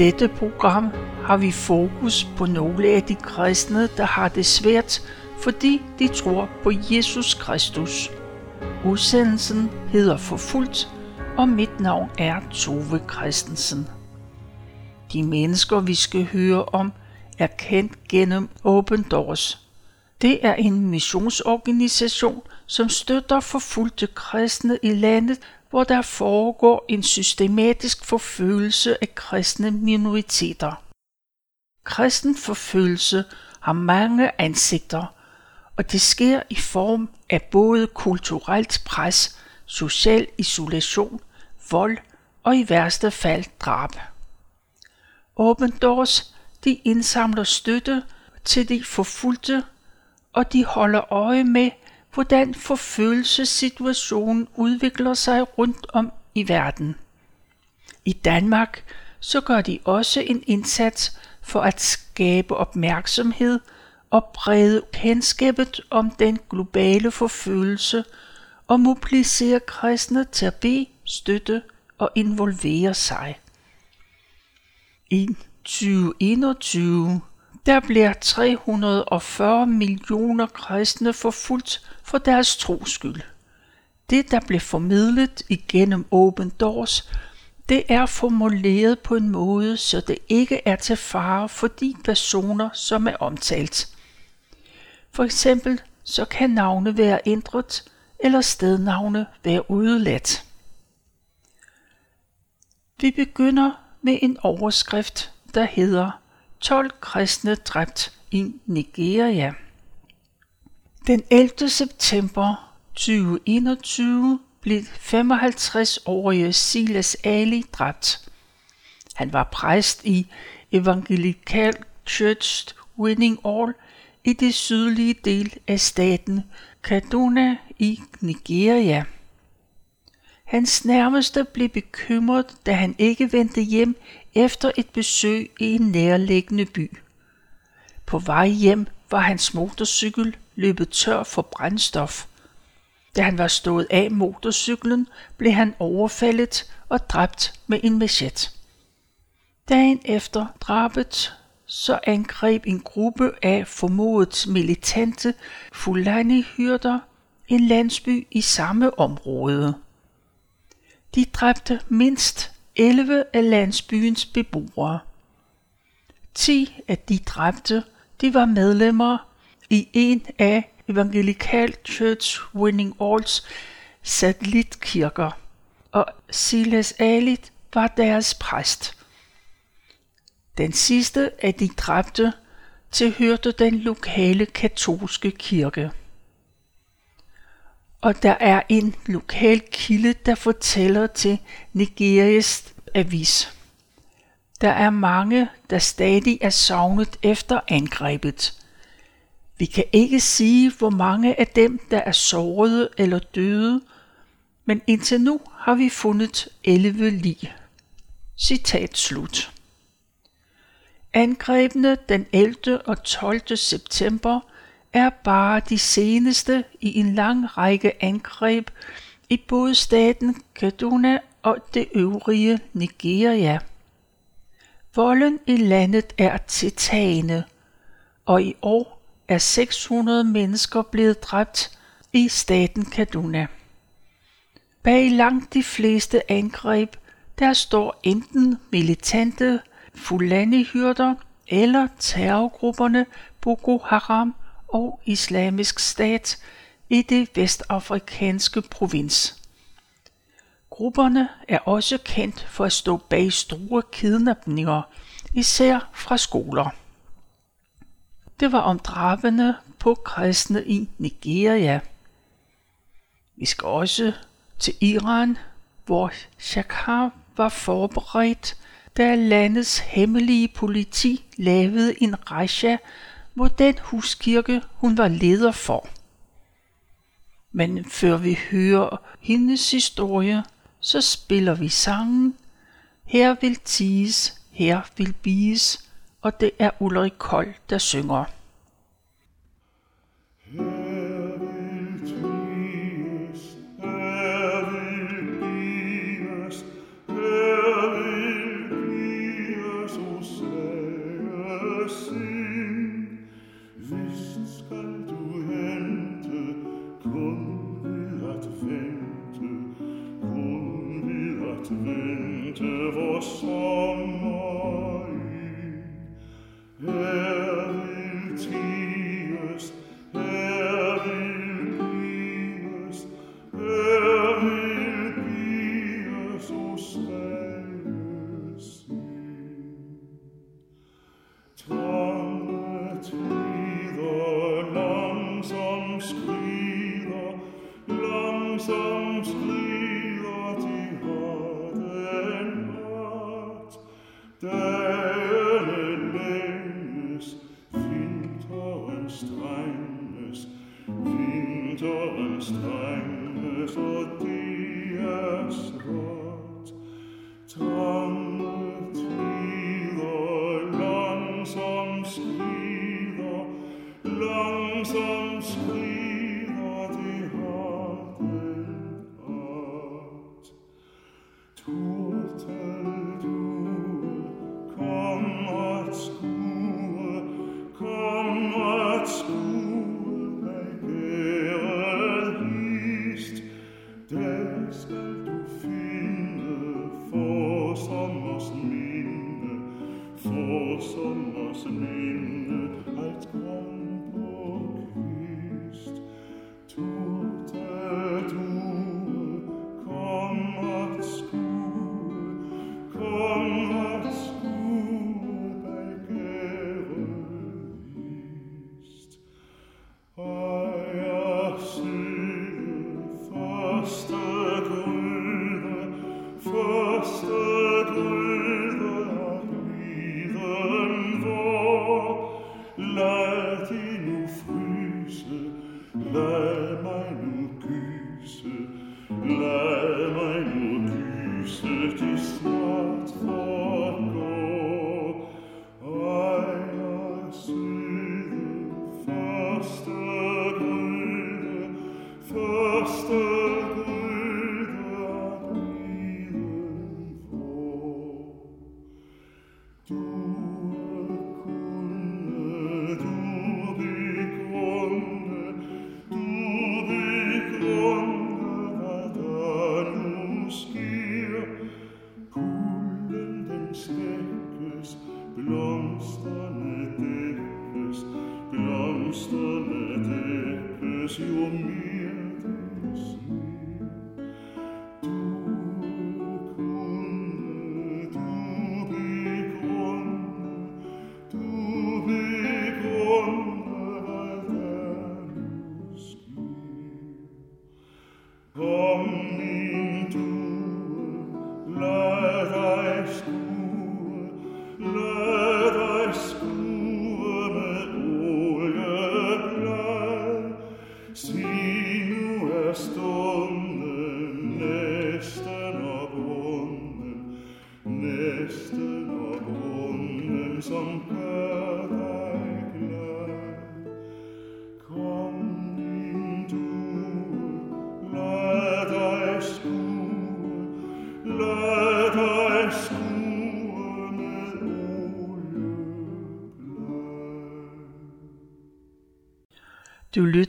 Dette program har vi fokus på nogle af de kristne, der har det svært, fordi de tror på Jesus Kristus. Udsendelsen hedder Forfuldt, og mit navn er Tove Christensen. De mennesker, vi skal høre om, er kendt gennem Open Doors. Det er en missionsorganisation, som støtter forfulgte kristne i landet hvor der foregår en systematisk forfølgelse af kristne minoriteter. Kristen forfølgelse har mange ansigter, og det sker i form af både kulturelt pres, social isolation, vold og i værste fald drab. Open Doors de indsamler støtte til de forfulgte, og de holder øje med, hvordan forfølgelsessituationen udvikler sig rundt om i verden. I Danmark så gør de også en indsats for at skabe opmærksomhed og brede kendskabet om den globale forfølgelse og mobilisere kristne til at bede, støtte og involvere sig. I 2021 der bliver 340 millioner kristne forfulgt for deres troskyld. Det, der blev formidlet igennem Open Doors, det er formuleret på en måde, så det ikke er til fare for de personer, som er omtalt. For eksempel så kan navne være ændret, eller stednavne være udeladt. Vi begynder med en overskrift, der hedder 12 kristne dræbt i Nigeria. Den 11. september 2021 blev 55-årige Silas Ali dræbt. Han var præst i Evangelical Church Winning All i det sydlige del af staten Kaduna i Nigeria. Hans nærmeste blev bekymret, da han ikke vendte hjem efter et besøg i en nærliggende by. På vej hjem var hans motorcykel løbet tør for brændstof. Da han var stået af motorcyklen, blev han overfaldet og dræbt med en machete. Dagen efter drabet så angreb en gruppe af formodet militante Fulani-hyrder en landsby i samme område. De dræbte mindst 11 af landsbyens beboere. 10 af de dræbte, de var medlemmer i en af Evangelical Church Winning Alls satellitkirker, og Silas Alit var deres præst. Den sidste af de dræbte tilhørte den lokale katolske kirke. Og der er en lokal kilde, der fortæller til Nigerias avis. Der er mange, der stadig er savnet efter angrebet. Vi kan ikke sige, hvor mange af dem, der er sårede eller døde, men indtil nu har vi fundet 11 lig. Citat slut. Angrebene den 11. og 12. september er bare de seneste i en lang række angreb i både staten Kaduna og det øvrige Nigeria. Volden i landet er tiltagende, og i år er 600 mennesker blevet dræbt i staten Kaduna. Bag langt de fleste angreb, der står enten militante Fulani-hyrder eller terrorgrupperne Boko Haram og Islamisk Stat i det vestafrikanske provins. Grupperne er også kendt for at stå bag store kidnapninger, især fra skoler. Det var om drabene på kristne i Nigeria. Vi skal også til Iran, hvor Shakar var forberedt, da landets hemmelige politi lavede en rejse mod den huskirke, hun var leder for. Men før vi hører hendes historie, så spiller vi sangen Her vil ties, her vil bies, og det er Ulrik Kold, der synger.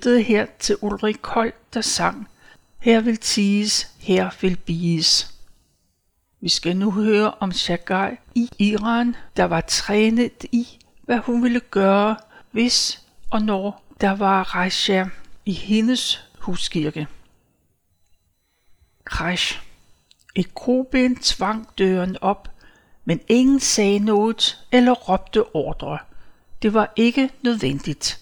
Lyttede her til Ulrik Kold, der sang Her vil tiges, her vil biges. Vi skal nu høre om Shagai i Iran, der var trænet i, hvad hun ville gøre, hvis og når der var Raja i hendes huskirke. Crash. Et kroben tvang døren op, men ingen sagde noget eller råbte ordre. Det var ikke nødvendigt.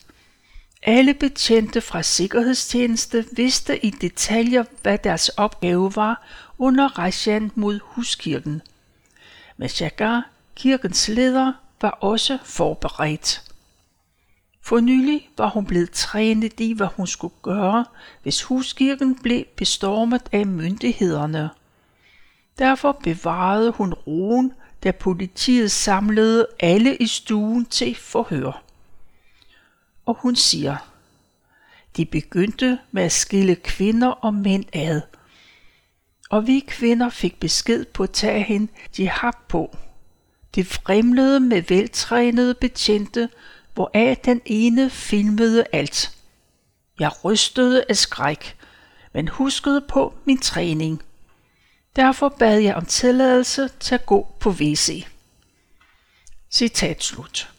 Alle betjente fra sikkerhedstjeneste vidste i detaljer, hvad deres opgave var under rejsen mod huskirken. Men Shagar, kirkens leder, var også forberedt. For nylig var hun blevet trænet i, hvad hun skulle gøre, hvis huskirken blev bestormet af myndighederne. Derfor bevarede hun roen, da politiet samlede alle i stuen til forhør. Og hun siger, de begyndte med at skille kvinder og mænd ad. Og vi kvinder fik besked på at tage hende de hak på. Det fremlede med veltrænede betjente, hvoraf den ene filmede alt. Jeg rystede af skræk, men huskede på min træning. Derfor bad jeg om tilladelse til at gå på WC. Citat slut.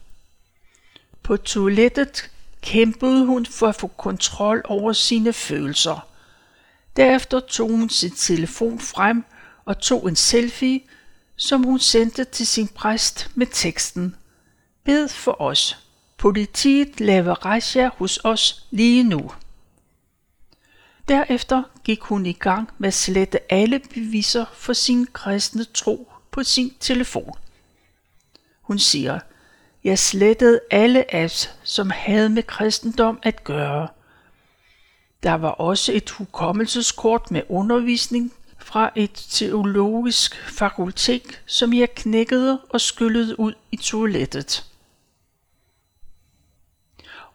På toilettet kæmpede hun for at få kontrol over sine følelser. Derefter tog hun sin telefon frem og tog en selfie, som hun sendte til sin præst med teksten Bed for os. Politiet laver razzia hos os lige nu. Derefter gik hun i gang med at slette alle beviser for sin kristne tro på sin telefon. Hun siger, jeg slettede alle apps, som havde med kristendom at gøre. Der var også et hukommelseskort med undervisning fra et teologisk fakultet, som jeg knækkede og skyllede ud i toilettet.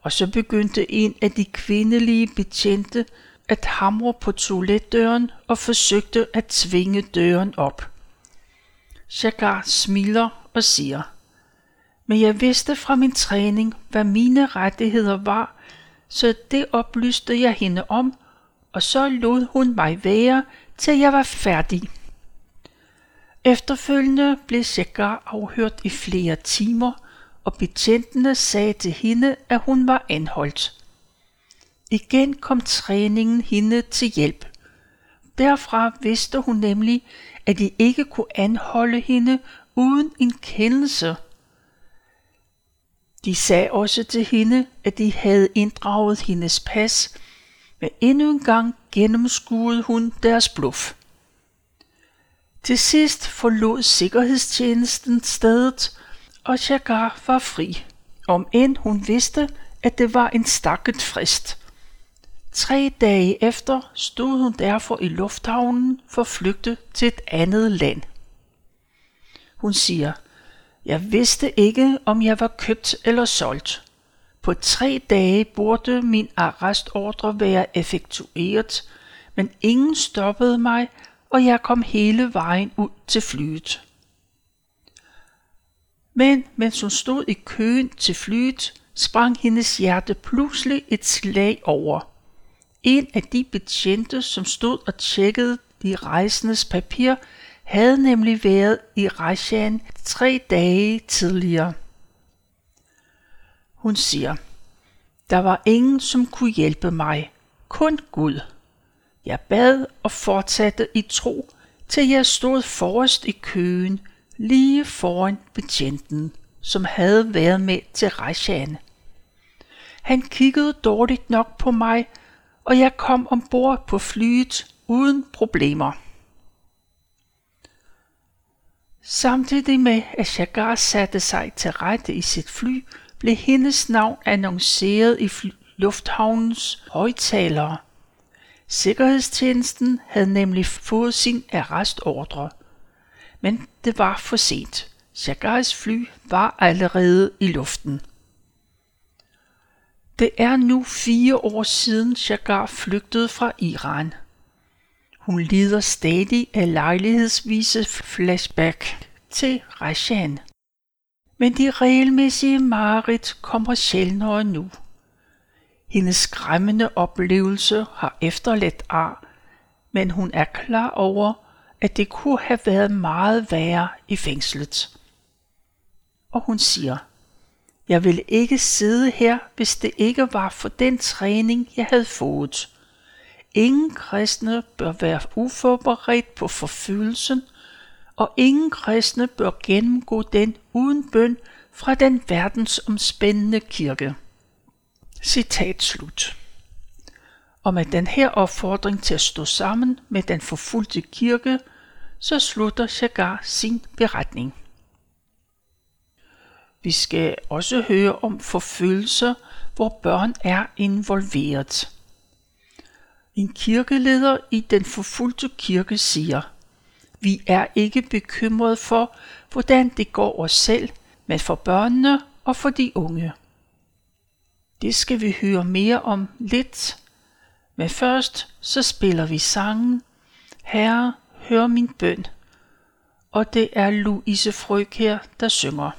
Og så begyndte en af de kvindelige betjente at hamre på toiletdøren og forsøgte at tvinge døren op. Chagar smiler og siger, men jeg vidste fra min træning, hvad mine rettigheder var, så det oplyste jeg hende om, og så lod hun mig være, til jeg var færdig. Efterfølgende blev Sekar afhørt i flere timer, og betjentene sagde til hende, at hun var anholdt. Igen kom træningen hende til hjælp. Derfra vidste hun nemlig, at de ikke kunne anholde hende uden en kendelse. De sagde også til hende, at de havde inddraget hendes pas, men endnu en gang gennemskuede hun deres bluff. Til sidst forlod sikkerhedstjenesten stedet, og Chagar var fri, om end hun vidste, at det var en stakket frist. Tre dage efter stod hun derfor i lufthavnen for at flygte til et andet land. Hun siger, jeg vidste ikke, om jeg var købt eller solgt. På tre dage burde min arrestordre være effektueret, men ingen stoppede mig, og jeg kom hele vejen ud til flyet. Men mens hun stod i køen til flyet, sprang hendes hjerte pludselig et slag over – en af de betjente, som stod og tjekkede de rejsendes papir, havde nemlig været i Rajan tre dage tidligere. Hun siger, der var ingen, som kunne hjælpe mig, kun Gud. Jeg bad og fortsatte i tro, til jeg stod forrest i køen, lige foran betjenten, som havde været med til Rajan. Han kiggede dårligt nok på mig, og jeg kom ombord på flyet uden problemer. Samtidig med at Chagar satte sig til rette i sit fly, blev hendes navn annonceret i lufthavnens højtalere. Sikkerhedstjenesten havde nemlig fået sin arrestordre. Men det var for sent. Chagars fly var allerede i luften. Det er nu fire år siden Chagar flygtede fra Iran. Hun lider stadig af lejlighedsvise flashback til Rajan. Men de regelmæssige mareridt kommer sjældnere nu. Hendes skræmmende oplevelse har efterladt ar, men hun er klar over, at det kunne have været meget værre i fængslet. Og hun siger, jeg ville ikke sidde her, hvis det ikke var for den træning, jeg havde fået. Ingen kristne bør være uforberedt på forfølgelsen, og ingen kristne bør gennemgå den uden bøn fra den verdensomspændende kirke. Citat slut. Og med den her opfordring til at stå sammen med den forfulgte kirke, så slutter Chagar sin beretning. Vi skal også høre om forfølgelser, hvor børn er involveret. En kirkeleder i den forfulgte kirke siger, vi er ikke bekymret for, hvordan det går os selv, men for børnene og for de unge. Det skal vi høre mere om lidt, men først så spiller vi sangen Herre, hør min bøn, og det er Louise Frøk her, der synger.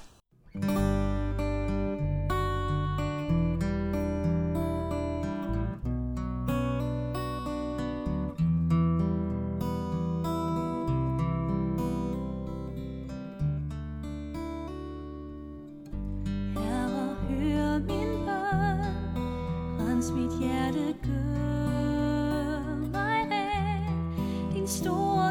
Svagheden, mit hjerte gør mig, vil du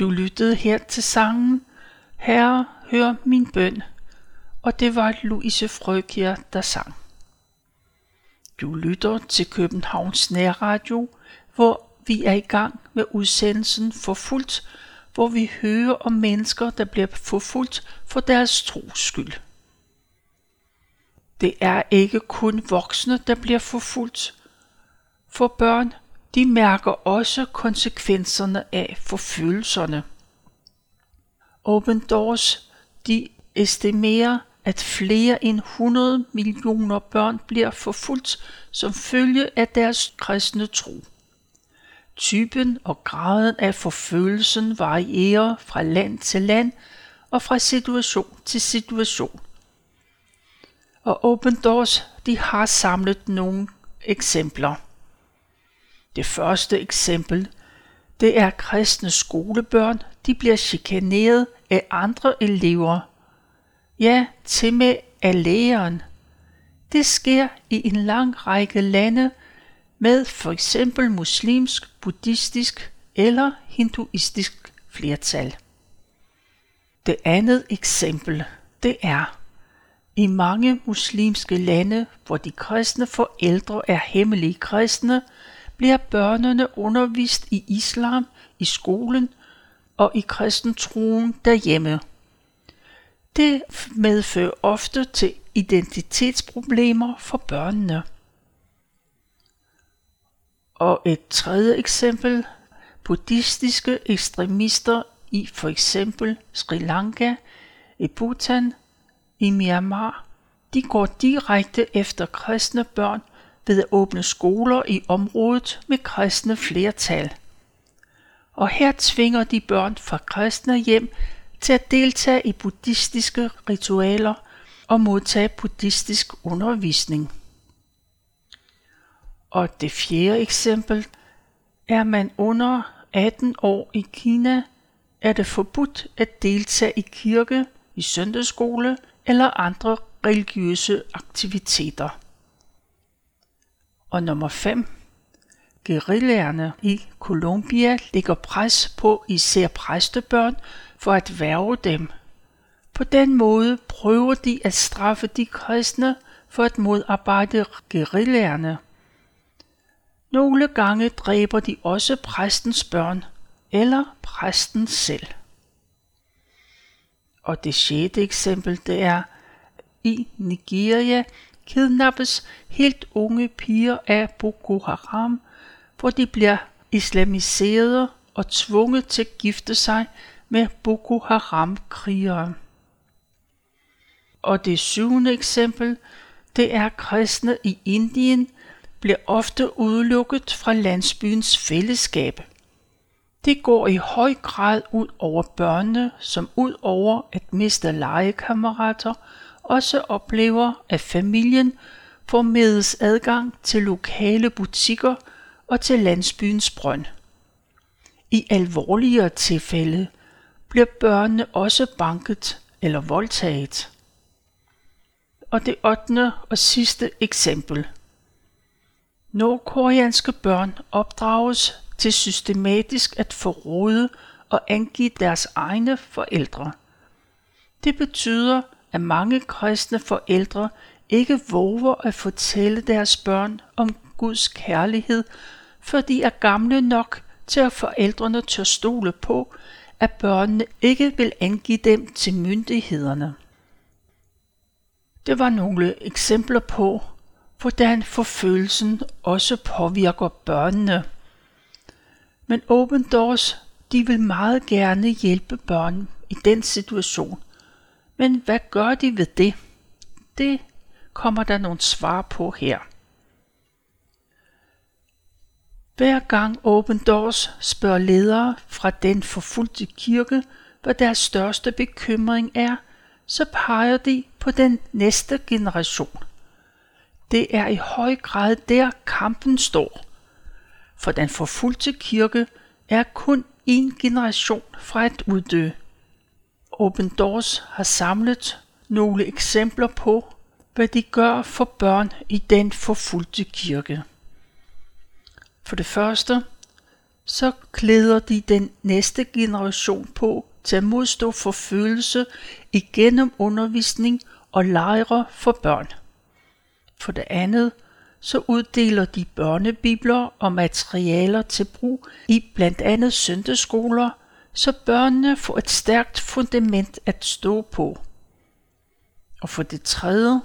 Du lyttede her til sangen Herre, hør min bøn, og det var Louise Frøkjær, der sang. Du lytter til Københavns Nærradio, hvor vi er i gang med udsendelsen Forfulgt, hvor vi hører om mennesker, der bliver forfulgt for deres tros skyld. Det er ikke kun voksne, der bliver forfulgt. For børn, de mærker også konsekvenserne af forfølgelserne. Open Doors, de estimerer, at flere end 100 millioner børn bliver forfulgt som følge af deres kristne tro. Typen og graden af forfølgelsen varierer fra land til land og fra situation til situation. Og Open Doors de har samlet nogle eksempler. Det første eksempel, det er kristne skolebørn, de bliver chikaneret af andre elever. Ja, til med af læreren. Det sker i en lang række lande med for eksempel muslimsk, buddhistisk eller hinduistisk flertal. Det andet eksempel, det er, i mange muslimske lande, hvor de kristne forældre er hemmelige kristne, bliver børnene undervist i islam i skolen og i kristentroen derhjemme. Det medfører ofte til identitetsproblemer for børnene. Og et tredje eksempel, buddhistiske ekstremister i for eksempel Sri Lanka, i Bhutan, i Myanmar, de går direkte efter kristne børn ved at åbne skoler i området med kristne flertal. Og her tvinger de børn fra kristne hjem til at deltage i buddhistiske ritualer og modtage buddhistisk undervisning. Og det fjerde eksempel er man under 18 år i Kina, er det forbudt at deltage i kirke, i søndagsskole eller andre religiøse aktiviteter. Og nummer 5. Guerillaerne i Colombia lægger pres på især præstebørn for at værve dem. På den måde prøver de at straffe de kristne for at modarbejde guerillaerne. Nogle gange dræber de også præstens børn eller præsten selv. Og det sjette eksempel, det er, i Nigeria kidnappes helt unge piger af Boko Haram, hvor de bliver islamiseret og tvunget til at gifte sig med Boko Haram-krigere. Og det syvende eksempel, det er kristne i Indien, bliver ofte udelukket fra landsbyens fællesskab. Det går i høj grad ud over børnene, som ud over at miste legekammerater, også oplever, at familien får medes adgang til lokale butikker og til landsbyens brønd. I alvorligere tilfælde bliver børnene også banket eller voldtaget. Og det 8. og sidste eksempel. Nordkoreanske børn opdrages til systematisk at forråde og angive deres egne forældre. Det betyder, at mange kristne forældre ikke våger at fortælle deres børn om Guds kærlighed, for de er gamle nok til at forældrene tør stole på, at børnene ikke vil angive dem til myndighederne. Det var nogle eksempler på, hvordan forfølgelsen også påvirker børnene. Men Open Doors, de vil meget gerne hjælpe børn i den situation. Men hvad gør de ved det? Det kommer der nogle svar på her. Hver gang Open Doors spørger ledere fra den forfulgte kirke, hvad deres største bekymring er, så peger de på den næste generation. Det er i høj grad der kampen står. For den forfulgte kirke er kun en generation fra at uddø. Open Doors har samlet nogle eksempler på, hvad de gør for børn i den forfulgte kirke. For det første, så klæder de den næste generation på til at modstå forfølgelse igennem undervisning og lejre for børn. For det andet, så uddeler de børnebibler og materialer til brug i blandt andet søndagsskoler, så børnene får et stærkt fundament at stå på. Og for det tredje,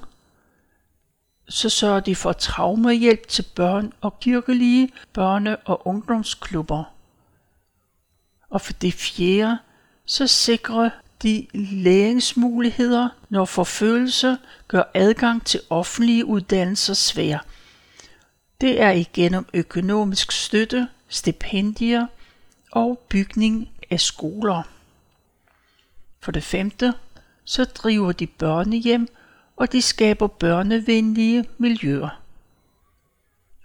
så sørger de for traumehjælp til børn og kirkelige børne- og ungdomsklubber. Og for det fjerde, så sikrer de læringsmuligheder, når forfølgelse gør adgang til offentlige uddannelser svær. Det er igennem økonomisk støtte, stipendier og bygning af skoler. For det femte, så driver de børnehjem og de skaber børnevenlige miljøer.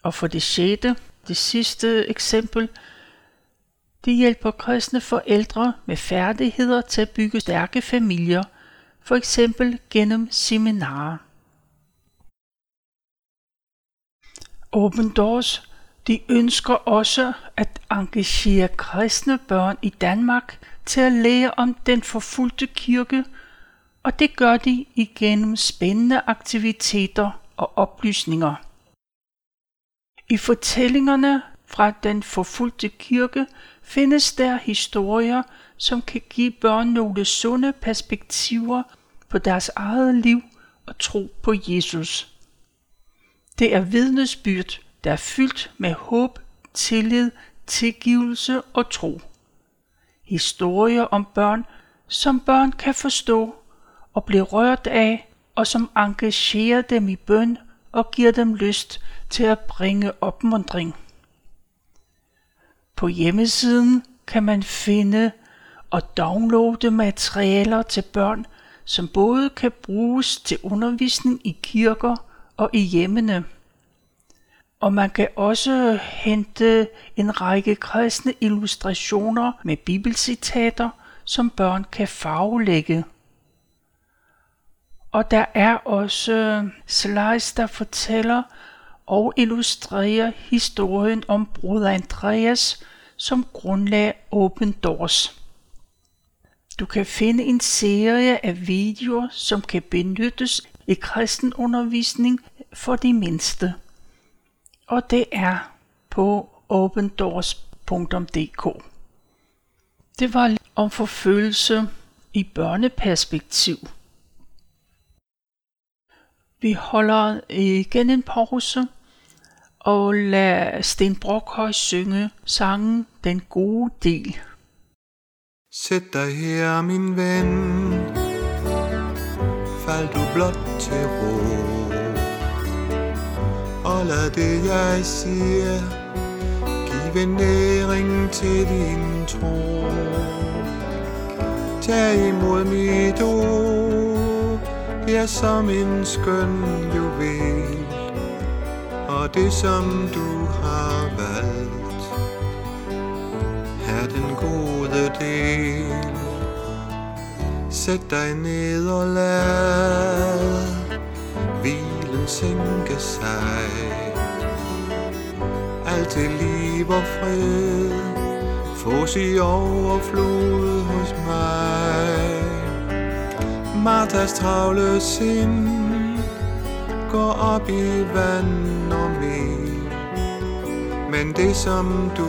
Og for det sjette, Det sidste eksempel, de hjælper kristne forældre med færdigheder til at bygge stærke familier, for eksempel gennem seminarer. Open Doors de ønsker også at engagere kristne børn i Danmark til at lære om den forfulgte kirke, og det gør de igennem spændende aktiviteter og oplysninger. I fortællingerne fra den forfulgte kirke findes der historier, som kan give børn nogle sunde perspektiver på deres eget liv og tro på Jesus. Det er vidnesbyrd, der er fyldt med håb, tillid, tilgivelse og tro. Historier om børn, som børn kan forstå og blive rørt af, og som engagerer dem i bøn og giver dem lyst til at bringe opmundring. På hjemmesiden kan man finde og downloade materialer til børn, som både kan bruges til undervisning i kirker og i hjemmene. Og man kan også hente en række kristne illustrationer med bibelcitater, som børn kan farvelægge. Og der er også øh, slides, der fortæller og illustrerer historien om bruder Andreas, som grundlag Open Doors. Du kan finde en serie af videoer, som kan benyttes i kristenundervisning for de mindste. Og det er på opendoors.dk. Det var om forfølgelse i børneperspektiv. Vi holder igen en pause og lader Sten Brokhøj synge sangen Den gode del. Sæt dig her, min ven Fald du blot til ro og lad det, jeg siger. Give næring til din tro. Tag imod mit ord. Ja som en skøn juvel. Og det som du har valgt Er den gode del. Sæt dig ned og lad Hvilen sænke sig. Alt det liv og fred Fås i overflod hos mig. Martas travle sind Går op i vand og mel. Men det som du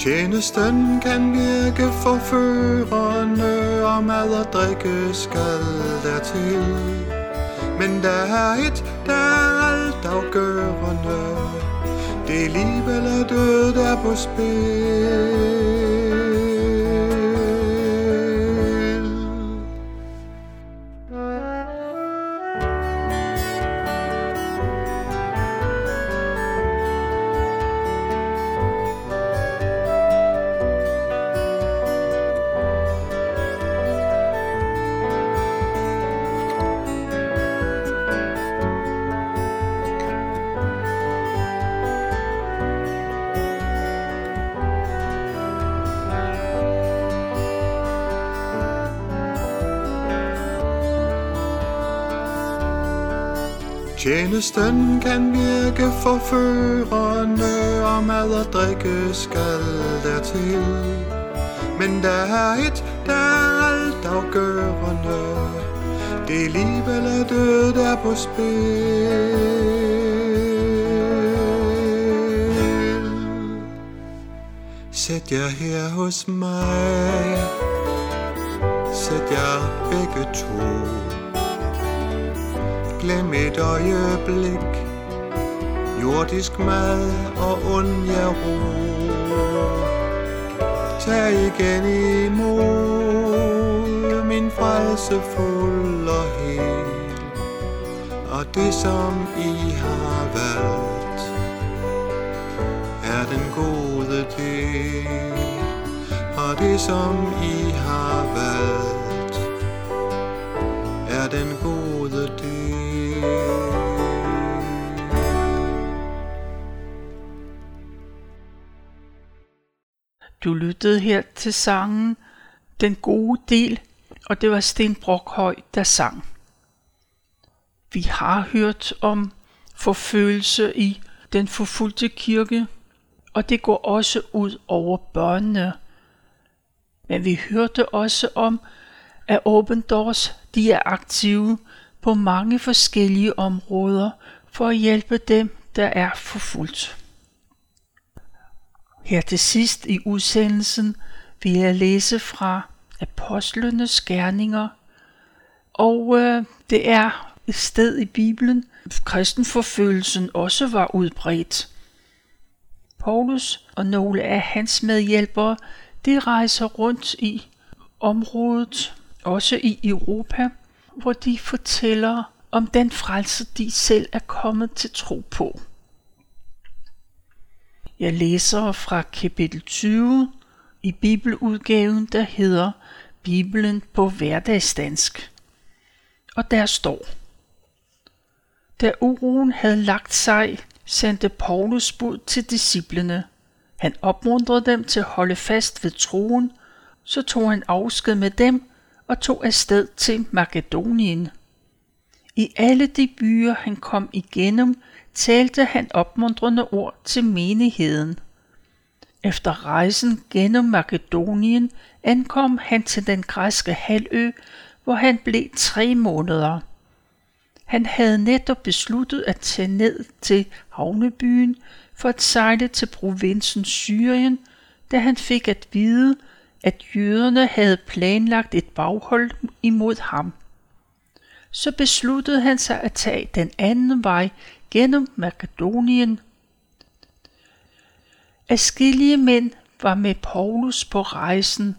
Tjenesten kan virke forførende Og mad og drikke skal dertil. Men der er et, der er alt afgørende Det er liv eller død, der er på spil. Tjenesten kan virke forførende, og mad og drikke skal dertil. Men der er et, der er alt afgørende. Det er liv eller død, der er på spil. Sæt jer her hos mig. Sæt jer begge to glem et øjeblik. Jordisk mad og ond jer ro Tag igen imod min frelse fuld og hel. Og det som I har valgt Er den gode del. Og det som I har valgt Du lyttede her til sangen Den gode del, og det var Sten Brokhøj, der sang. Vi har hørt om forfølgelse i den forfulgte kirke, og det går også ud over børnene. Men vi hørte også om, at Open Doors de er aktive på mange forskellige områder for at hjælpe dem, der er forfulgt. Her til sidst i udsendelsen vil jeg læse fra Apostlenes Gerninger, og øh, det er et sted i Bibelen, kristenforfølgelsen også var udbredt. Paulus og nogle af hans medhjælpere, de rejser rundt i området, også i Europa, hvor de fortæller om den frelse, de selv er kommet til tro på. Jeg læser fra kapitel 20 i bibeludgaven, der hedder Bibelen på hverdagsdansk. Og der står, Da uroen havde lagt sig, sendte Paulus bud til disciplene. Han opmuntrede dem til at holde fast ved troen, så tog han afsked med dem og tog afsted til Makedonien. I alle de byer, han kom igennem, talte han opmuntrende ord til menigheden. Efter rejsen gennem Makedonien ankom han til den græske halvø, hvor han blev tre måneder. Han havde netop besluttet at tage ned til havnebyen for at sejle til provinsen Syrien, da han fik at vide, at jøderne havde planlagt et baghold imod ham. Så besluttede han sig at tage den anden vej gennem Makedonien. Afskillige mænd var med Paulus på rejsen.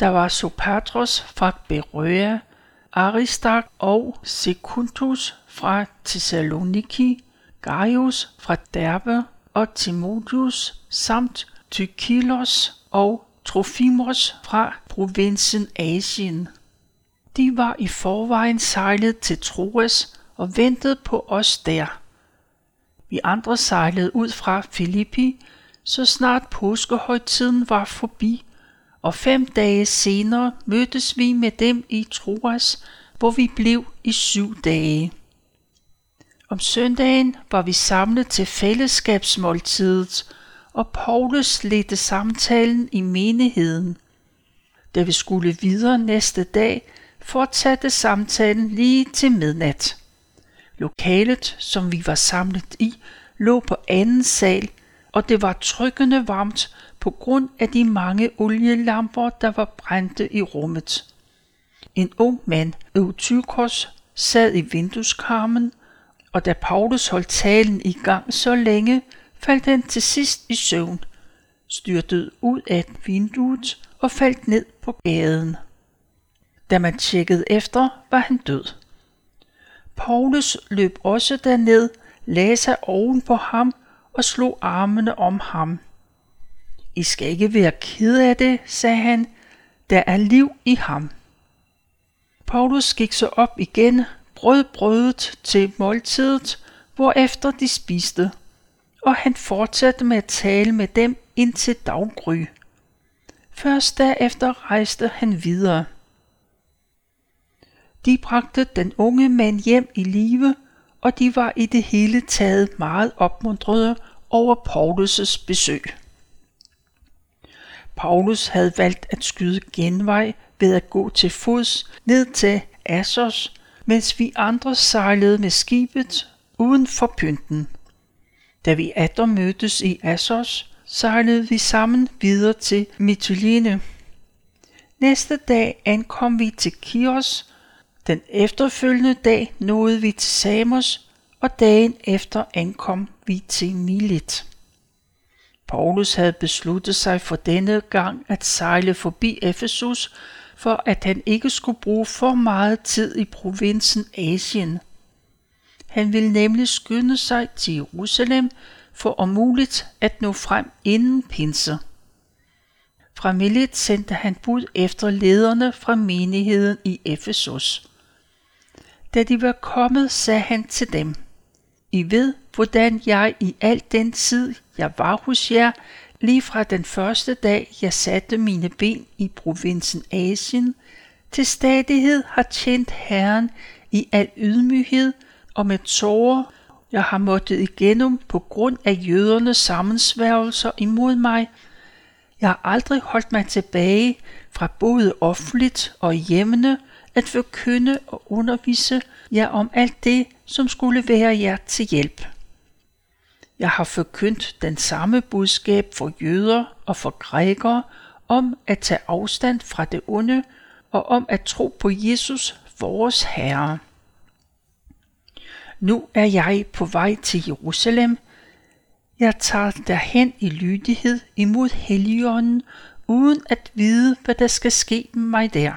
Der var Sopatros fra Berøa, Aristark og Secundus fra Thessaloniki, Gaius fra Derbe og Timotheus samt Tykilos og Trofimos fra provinsen Asien. De var i forvejen sejlet til Troas og ventede på os der. Vi andre sejlede ud fra Filippi, så snart påskehøjtiden var forbi, og fem dage senere mødtes vi med dem i Troas, hvor vi blev i syv dage. Om søndagen var vi samlet til fællesskabsmåltidet, og Paulus ledte samtalen i menigheden. Da vi skulle videre næste dag, fortsatte samtalen lige til midnat. Lokalet, som vi var samlet i, lå på anden sal, og det var trykkende varmt på grund af de mange olielamper, der var brændte i rummet. En ung mand, Eutykos, sad i vindueskarmen, og da Paulus holdt talen i gang så længe, faldt han til sidst i søvn, styrtede ud af vinduet og faldt ned på gaden. Da man tjekkede efter, var han død. Paulus løb også derned, lagde sig oven på ham og slog armene om ham. I skal ikke være ked af det, sagde han. Der er liv i ham. Paulus gik så op igen, brød brødet til måltidet, hvorefter de spiste, og han fortsatte med at tale med dem indtil daggry. Først derefter rejste han videre. De bragte den unge mand hjem i live, og de var i det hele taget meget opmuntrede over Paulus' besøg. Paulus havde valgt at skyde genvej ved at gå til fods ned til Assos, mens vi andre sejlede med skibet uden for pynten. Da vi atter mødtes i Assos, sejlede vi sammen videre til Mytilene. Næste dag ankom vi til Kios, den efterfølgende dag nåede vi til Samos, og dagen efter ankom vi til Milet. Paulus havde besluttet sig for denne gang at sejle forbi Efesus, for at han ikke skulle bruge for meget tid i provinsen Asien. Han ville nemlig skynde sig til Jerusalem for om muligt at nå frem inden pinse. Fra Milet sendte han bud efter lederne fra menigheden i Efesus. Da de var kommet, sagde han til dem, I ved, hvordan jeg i al den tid, jeg var hos jer, lige fra den første dag, jeg satte mine ben i provinsen Asien, til stadighed har tjent Herren i al ydmyghed og med tårer, jeg har måttet igennem på grund af jødernes sammensværgelser imod mig. Jeg har aldrig holdt mig tilbage fra både offentligt og hjemmene at forkynde og undervise jer om alt det, som skulle være jer til hjælp. Jeg har forkyndt den samme budskab for jøder og for grækere om at tage afstand fra det onde og om at tro på Jesus, vores Herre. Nu er jeg på vej til Jerusalem. Jeg tager derhen i lydighed imod Helligånden, uden at vide, hvad der skal ske med mig der.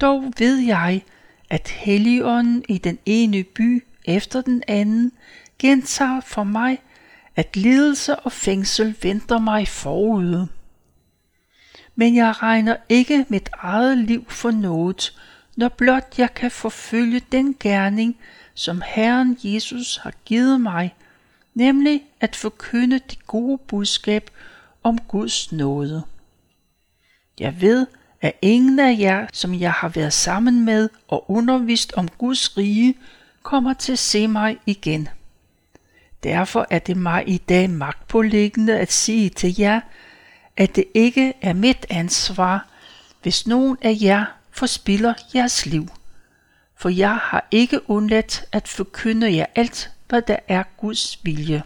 Dog ved jeg, at Helligånden i den ene by efter den anden gentager for mig, at lidelse og fængsel venter mig forude. Men jeg regner ikke mit eget liv for noget, når blot jeg kan forfølge den gerning, som Herren Jesus har givet mig, nemlig at forkynde det gode budskab om Guds nåde. Jeg ved, at ingen af jer, som jeg har været sammen med og undervist om Guds rige, kommer til at se mig igen. Derfor er det mig i dag magtpåliggende at sige til jer, at det ikke er mit ansvar, hvis nogen af jer forspiller jeres liv. For jeg har ikke undladt at forkynde jer alt, hvad der er Guds vilje.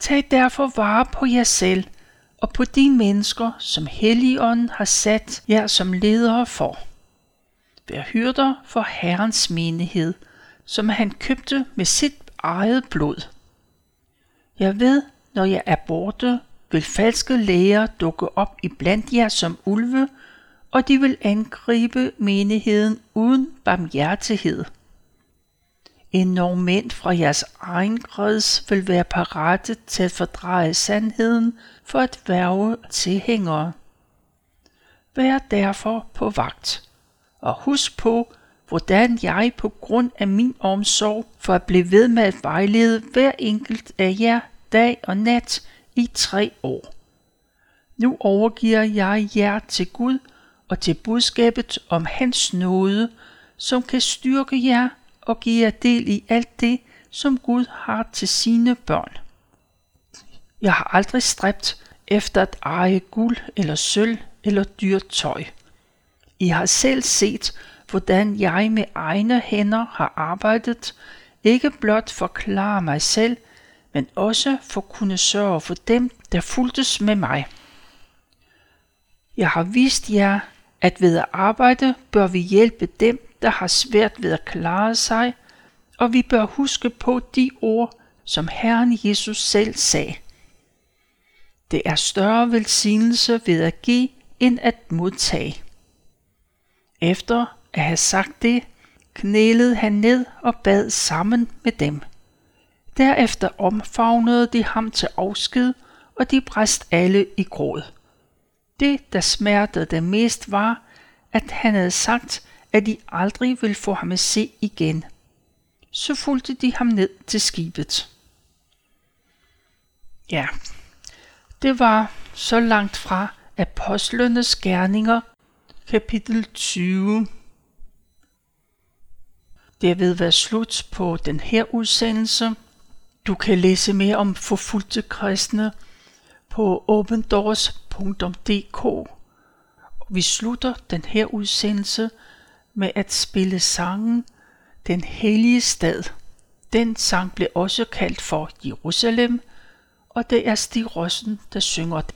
Tag derfor vare på jer selv og på de mennesker, som Helligånden har sat jer som ledere for. Vær hyrder for Herrens menighed, som han købte med sit eget blod. Jeg ved, når jeg er borte, vil falske læger dukke op i blandt jer som ulve, og de vil angribe menigheden uden barmhjertighed. En mænd fra jeres egen kreds vil være parate til at fordreje sandheden for at værve tilhængere. Vær derfor på vagt, og husk på, hvordan jeg på grund af min omsorg for at blive ved med at vejlede hver enkelt af jer dag og nat i tre år. Nu overgiver jeg jer til Gud og til budskabet om hans nåde, som kan styrke jer og give jer del i alt det, som Gud har til sine børn. Jeg har aldrig stræbt efter at eje guld eller sølv eller dyrt tøj. I har selv set, hvordan jeg med egne hænder har arbejdet, ikke blot for at klare mig selv, men også for at kunne sørge for dem, der fuldtes med mig. Jeg har vist jer, at ved at arbejde bør vi hjælpe dem, der har svært ved at klare sig, og vi bør huske på de ord, som Herren Jesus selv sagde. Det er større velsignelse ved at give, end at modtage. Efter at have sagt det, knælede han ned og bad sammen med dem. Derefter omfavnede de ham til afsked, og de bræst alle i gråd. Det, der smertede dem mest, var, at han havde sagt, at de aldrig ville få ham at se igen. Så fulgte de ham ned til skibet. Ja, det var så langt fra Apostlenes Gerninger, kapitel 20. Det er ved at være slut på den her udsendelse. Du kan læse mere om forfulgte kristne på opendoors.dk. Vi slutter den her udsendelse med at spille sangen Den hellige stad. Den sang blev også kaldt for Jerusalem, og det er Stig Rossen, der synger den.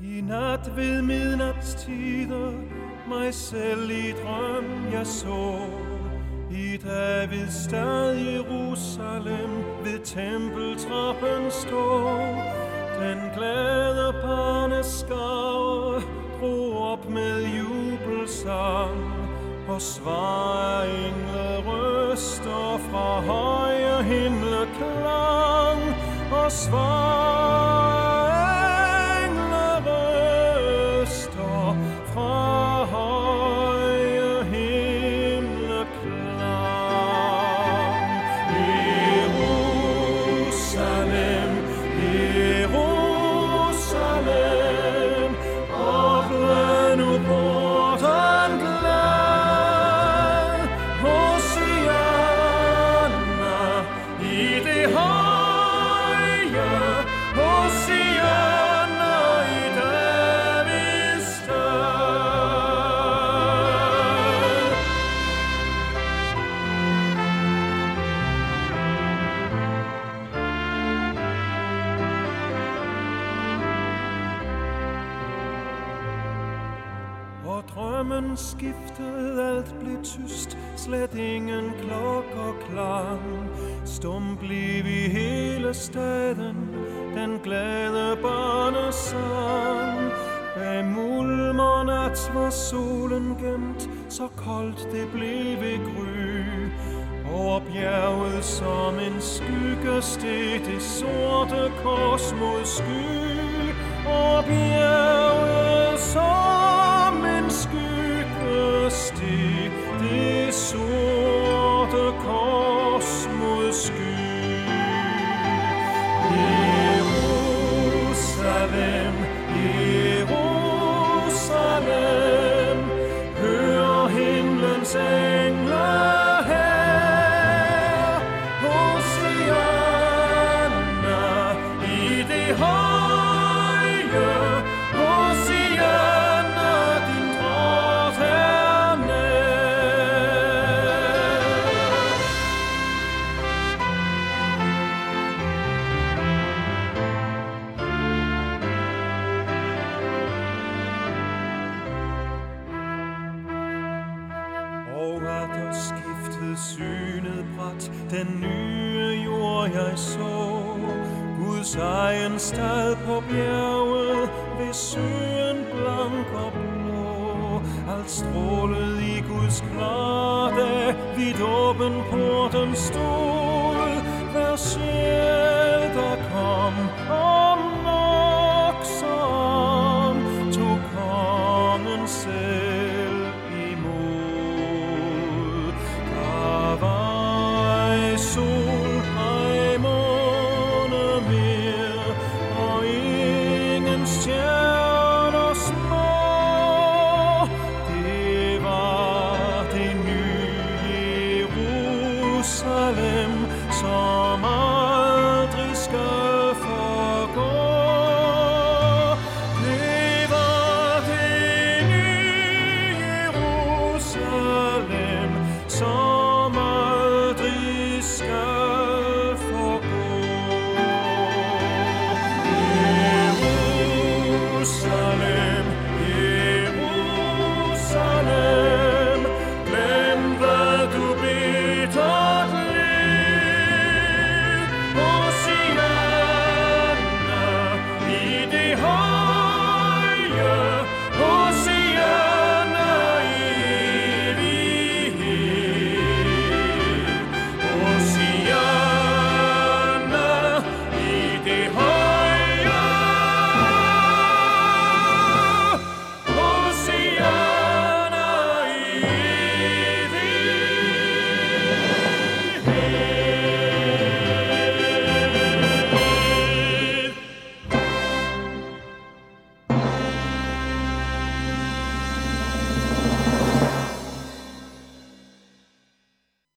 I nat ved midnatstider mig selv i drøm jeg så i Davids stad Jerusalem ved tempeltrappen står Den glade barneskare drog op med jubelsang Og svarer engle røster fra høje himmelklang Og svarer solen gemt, så koldt det blev ved gry. Over bjerget som en skygge steg det sorte kors mod sky. Over bjerget som